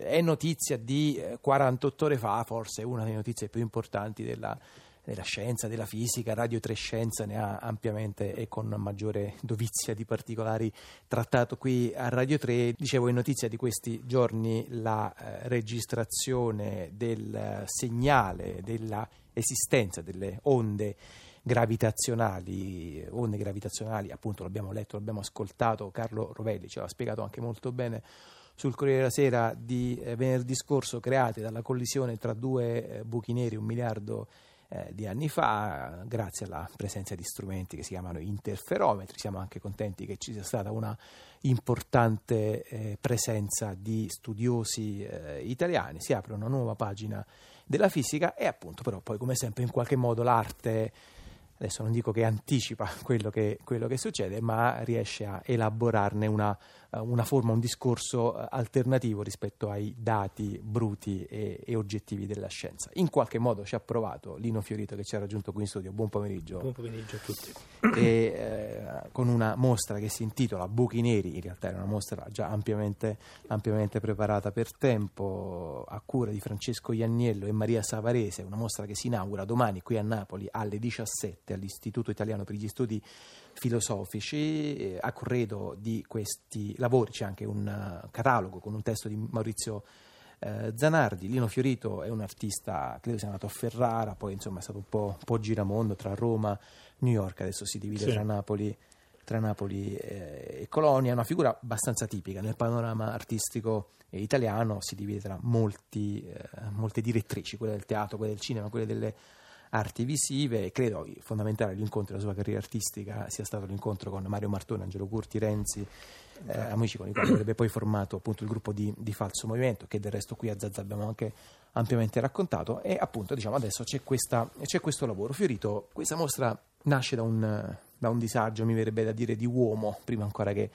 È notizia di 48 ore fa, forse una delle notizie più importanti della della scienza, della fisica, Radio 3 Scienza ne ha ampiamente e con maggiore dovizia di particolari trattato qui a Radio 3. Dicevo in notizia di questi giorni la eh, registrazione del segnale della esistenza delle onde gravitazionali, onde gravitazionali, appunto l'abbiamo letto, l'abbiamo ascoltato, Carlo Rovelli ce l'ha spiegato anche molto bene sul Corriere della Sera di eh, venerdì scorso create dalla collisione tra due eh, buchi neri, un miliardo eh, di anni fa, grazie alla presenza di strumenti che si chiamano interferometri. Siamo anche contenti che ci sia stata una importante eh, presenza di studiosi eh, italiani. Si apre una nuova pagina della fisica e appunto però poi come sempre in qualche modo l'arte adesso non dico che anticipa quello che, quello che succede, ma riesce a elaborarne una, una, forma, un discorso eh, alternativo rispetto ai dati bruti e, e, oggettivi della scienza. In qualche modo ci ha provato Lino Fiorito che ci ha raggiunto qui in studio. Buon pomeriggio. Buon pomeriggio a tutti. E, eh, con una mostra che si intitola Buchi Neri, in realtà era una mostra già ampiamente, ampiamente preparata per tempo, a cura di Francesco Ianniello e Maria Savarese, una mostra che si inaugura domani qui a Napoli alle 17 studente all'Istituto Italiano per gli Studi Filosofici. A corredo di questi lavori c'è anche un uh, catalogo con un testo di Maurizio eh, Zanardi. Lino Fiorito è un artista, credo sia nato a Ferrara, poi insomma è stato un po', un po giramondo tra Roma, e New York, adesso si divide sì. tra Napoli tra Napoli e Colonia, è una figura abbastanza tipica nel panorama artistico italiano, si divide tra molti, eh, molte direttrici, quelle del teatro, quelle del cinema, quelle delle arti visive. Credo fondamentale l'incontro della sua carriera artistica sia stato l'incontro con Mario Martone, Angelo Curti, Renzi, eh, amici con i quali avrebbe poi formato appunto il gruppo di, di, Falso Movimento, che del resto qui a Zazza abbiamo anche ampiamente raccontato. E appunto diciamo adesso c'è, questa, c'è questo lavoro. Fiorito, questa mostra nasce da un, da un disagio, mi verrebbe da dire, di uomo, prima ancora che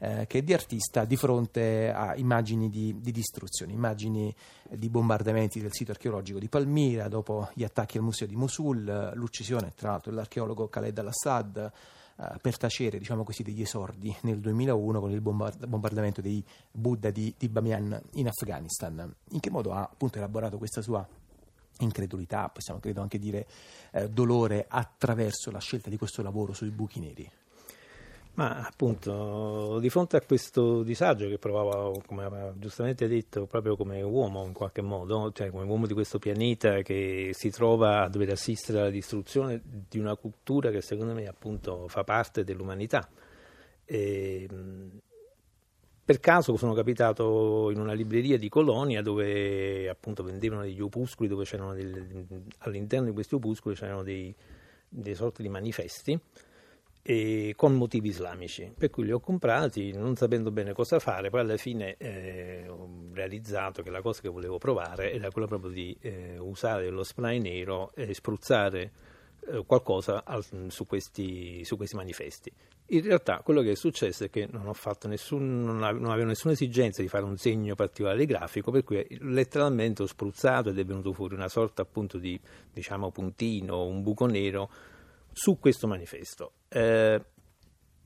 eh, che di artista di fronte a immagini di, di distruzione, immagini di bombardamenti del sito archeologico di Palmira, dopo gli attacchi al museo di Mosul, l'uccisione tra l'altro dell'archeologo Khaled al-Assad eh, per tacere diciamo così, degli esordi nel 2001 con il bombardamento dei Buddha di, di Bamiyan in Afghanistan. In che modo ha appunto elaborato questa sua incredulità, possiamo credo anche dire eh, dolore attraverso la scelta di questo lavoro sui buchi neri? Ma appunto, di fronte a questo disagio che provavo, come aveva giustamente detto, proprio come uomo in qualche modo, cioè come uomo di questo pianeta che si trova a dover assistere alla distruzione di una cultura che secondo me appunto fa parte dell'umanità. E, per caso sono capitato in una libreria di Colonia dove appunto vendevano degli opuscoli, dove c'erano delle, all'interno di questi opuscoli c'erano dei, dei sorti di manifesti con motivi islamici, per cui li ho comprati non sapendo bene cosa fare, poi alla fine eh, ho realizzato che la cosa che volevo provare era quella proprio di eh, usare lo spray nero e spruzzare eh, qualcosa al, su, questi, su, questi, manifesti. In realtà quello che è successo è che non, ho fatto nessun, non, avevo nessuna esigenza di fare un segno particolare grafico, per cui letteralmente ho spruzzato ed è venuto fuori una sorta appunto di diciamo, puntino, un buco nero su questo manifesto. Eh,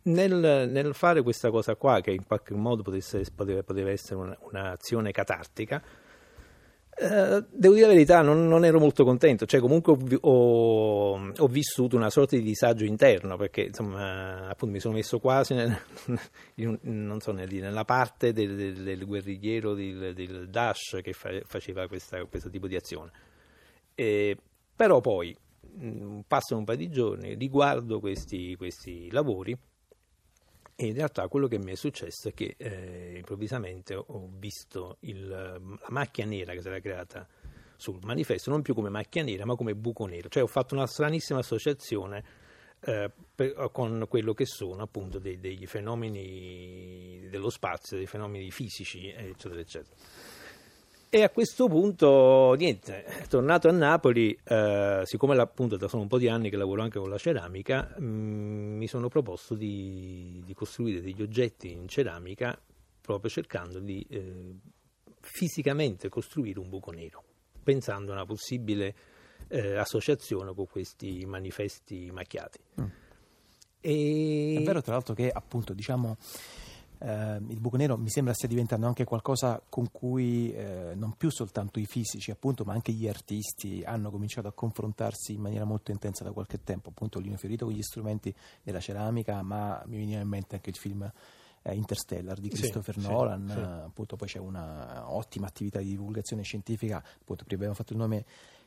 nel, nel, fare questa cosa qua, che in qualche modo potesse, poteva, poteva, essere una, un'azione catartica, eh, devo dire la verità, non, non, ero molto contento, cioè comunque ho, ho, vissuto una sorta di disagio interno perché insomma appunto mi sono messo quasi nel, in, so, nella parte del, del, del guerrigliero del, del, Daesh che fa, faceva questa, questo tipo di azione. E, però poi passano un paio di giorni, riguardo questi, questi lavori e in realtà quello che mi è successo è che eh, improvvisamente ho visto il, la macchia nera che si era creata sul manifesto, non più come macchia nera ma come buco nero, cioè ho fatto una stranissima associazione eh, per, con quello che sono appunto dei, degli fenomeni dello spazio, dei fenomeni fisici, eccetera, eccetera. E a questo punto, niente, tornato a Napoli, eh, siccome appunto da sono un po' di anni che lavoro anche con la ceramica, mh, mm, mi sono proposto di, di, costruire degli oggetti in ceramica proprio cercando di eh, fisicamente costruire un buco nero, pensando a una possibile eh, associazione con questi manifesti macchiati. Mm. E... È vero tra l'altro che appunto diciamo eh, il buco nero mi sembra stia diventando anche qualcosa con cui eh, non più soltanto i fisici, appunto, ma anche gli artisti hanno cominciato a confrontarsi in maniera molto intensa da qualche tempo. Appunto, Lino Fiorito con gli strumenti della ceramica, ma mi veniva in mente anche il film eh, Interstellar di Christopher sì, Nolan, sì, sì. appunto poi c'è un'ottima attività di divulgazione scientifica, appunto prima abbiamo fatto il nome,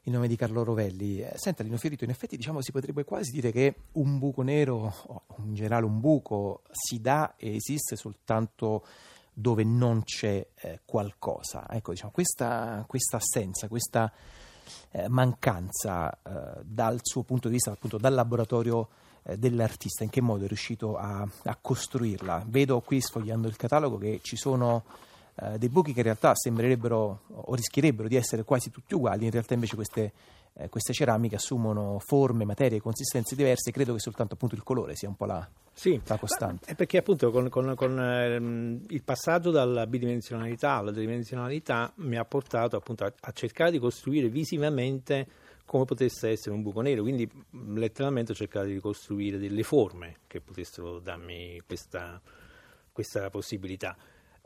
il nome di Carlo Rovelli. Eh, senta Lino Fiorito, in effetti diciamo si potrebbe quasi dire che un buco nero, o in generale un buco, si dà e esiste soltanto dove non c'è eh, qualcosa. Ecco, diciamo, questa, questa assenza, questa eh, mancanza eh, dal suo punto di vista, appunto dal laboratorio eh, dell'artista, in che modo è riuscito a, a, costruirla. Vedo qui sfogliando il catalogo che ci sono eh, dei buchi che in realtà sembrerebbero o rischierebbero di essere quasi tutti uguali, in realtà invece queste, eh, queste ceramiche assumono forme, materie, consistenze diverse, credo che soltanto appunto il colore sia un po' la, sì, la costante. È perché appunto con, con, con ehm, il passaggio dalla bidimensionalità alla tridimensionalità mi ha portato appunto a, a cercare di costruire visivamente come potesse essere un buco nero, quindi letteralmente ho cercato di ricostruire delle forme che potessero darmi questa, questa possibilità.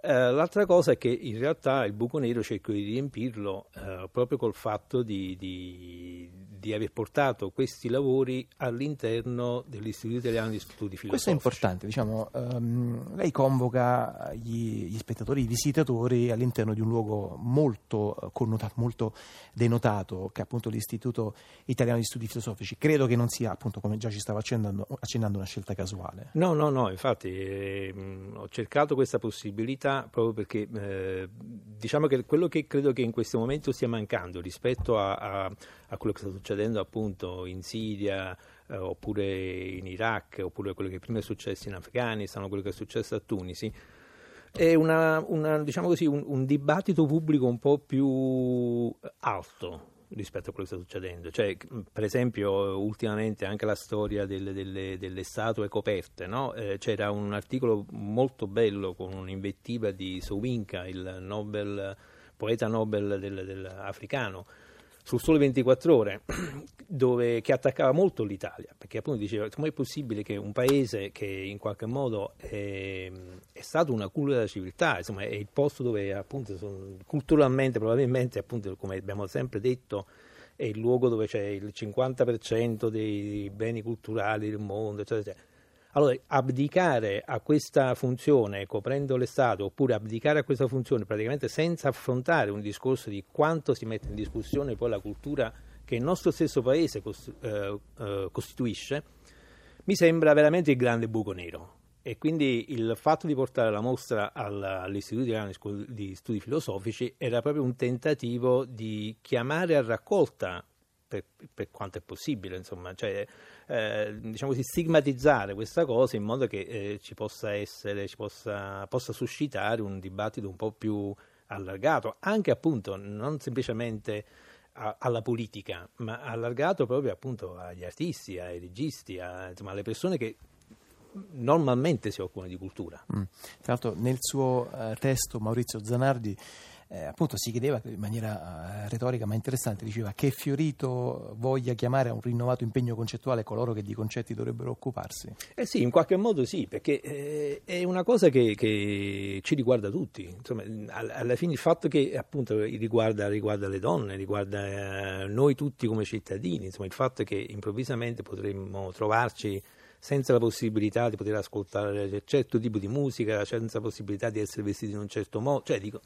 Eh, l'altra cosa è che in realtà il buco nero cerco di riempirlo eh, proprio col fatto di, di, di, aver portato questi lavori all'interno dell'Istituto Italiano di Studi Filosofici. Questo è importante, diciamo, um, lei convoca gli, gli, spettatori, i visitatori all'interno di un luogo molto uh, connotato, molto denotato, che è appunto l'Istituto Italiano di Studi Filosofici. Credo che non sia, appunto, come già ci stava accennando, accennando una scelta casuale. No, no, no, infatti eh, ho cercato questa possibilità realtà proprio perché eh, diciamo che quello che credo che in questo momento stia mancando rispetto a, a, a quello che sta succedendo appunto in Siria eh, oppure in Iraq oppure quello che prima è successo in Afghanistan o quello che è successo a Tunisi è una, una, diciamo così, un, un dibattito pubblico un po' più alto rispetto a quello che sta succedendo. Cioè, per esempio, ultimamente anche la storia delle, delle, delle statue coperte, no? eh, c'era un articolo molto bello con un'invettiva di Sowinka, il Nobel, poeta Nobel del, dell'africano, sul Sole 24 Ore, dove, che attaccava molto l'Italia, perché appunto diceva come è possibile che un paese che in qualche modo è, è stato una culla della civiltà, insomma è il posto dove appunto sono, culturalmente probabilmente appunto come abbiamo sempre detto è il luogo dove c'è il 50% dei beni culturali del mondo, eccetera, eccetera. Allora, abdicare a questa funzione coprendo l'estate oppure abdicare a questa funzione praticamente senza affrontare un discorso di quanto si mette in discussione poi la cultura che il nostro stesso paese eh, eh, costituisce, mi sembra veramente il grande buco nero. E quindi il fatto di portare la mostra all'Istituto Italiano di Studi Filosofici era proprio un tentativo di chiamare a raccolta per, per, quanto è possibile, insomma, cioè, eh, diciamo così, stigmatizzare questa cosa in modo che eh, ci possa essere, ci possa, possa suscitare un dibattito un po' più allargato, anche appunto non semplicemente a, alla politica, ma allargato proprio appunto agli artisti, ai registi, a, insomma, alle persone che normalmente si occupano di cultura. Mm. Tra l'altro nel suo uh, testo Maurizio Zanardi eh, appunto si chiedeva in maniera eh, retorica ma interessante, diceva che Fiorito voglia chiamare a un rinnovato impegno concettuale coloro che di concetti dovrebbero occuparsi. Eh sì, in qualche modo sì, perché eh, è una cosa che, che, ci riguarda tutti, insomma, alla fine il fatto che appunto riguarda, riguarda le donne, riguarda eh, noi tutti come cittadini, insomma, il fatto che improvvisamente potremmo trovarci senza la possibilità di poter ascoltare certo tipo di musica, senza la possibilità di essere vestiti in un certo modo, cioè dico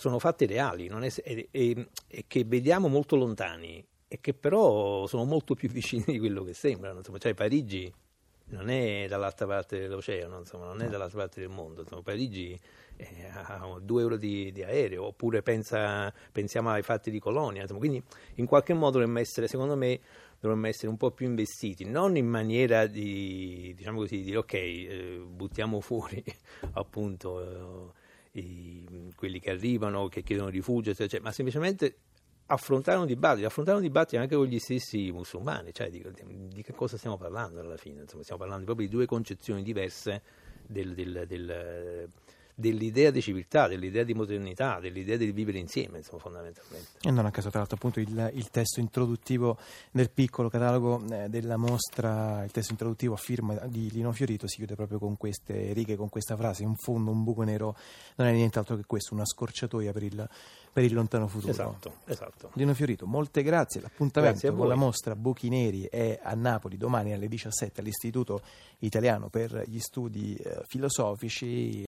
sono fatti reali è, e, e, e, che vediamo molto lontani e che però sono molto più vicini di quello che sembrano. Insomma, cioè Parigi non è dall'altra parte dell'oceano, insomma, non è dall'altra parte del mondo. Insomma, Parigi eh, ha due euro di, di aereo, oppure pensa, pensiamo ai fatti di Colonia. Insomma, quindi in qualche modo dovremmo essere, secondo me, dovremmo essere un po' più investiti, non in maniera di, diciamo così, di dire ok, eh, buttiamo fuori appunto... I, quelli che arrivano, che chiedono rifugio, eccetera, ma semplicemente affrontare un dibattito, affrontare un dibattito anche con gli stessi musulmani, cioè di, di che cosa stiamo parlando alla fine? Insomma, stiamo parlando proprio di due concezioni diverse del, del, del, dell'idea di civiltà, dell'idea di modernità, dell'idea di vivere insieme, insomma, fondamentalmente. E non a caso, tra l'altro, appunto il, il testo introduttivo nel piccolo catalogo eh, della mostra, il testo introduttivo a firma di Lino Fiorito si chiude proprio con queste righe, con questa frase, in fondo un buco nero non è nient'altro che questo, una scorciatoia per il, per il lontano futuro. Esatto, esatto. Lino Fiorito, molte grazie, l'appuntamento Grazie con la mostra Buchi Neri è a Napoli domani alle 17 all'Istituto Italiano per gli Studi eh, Filosofici.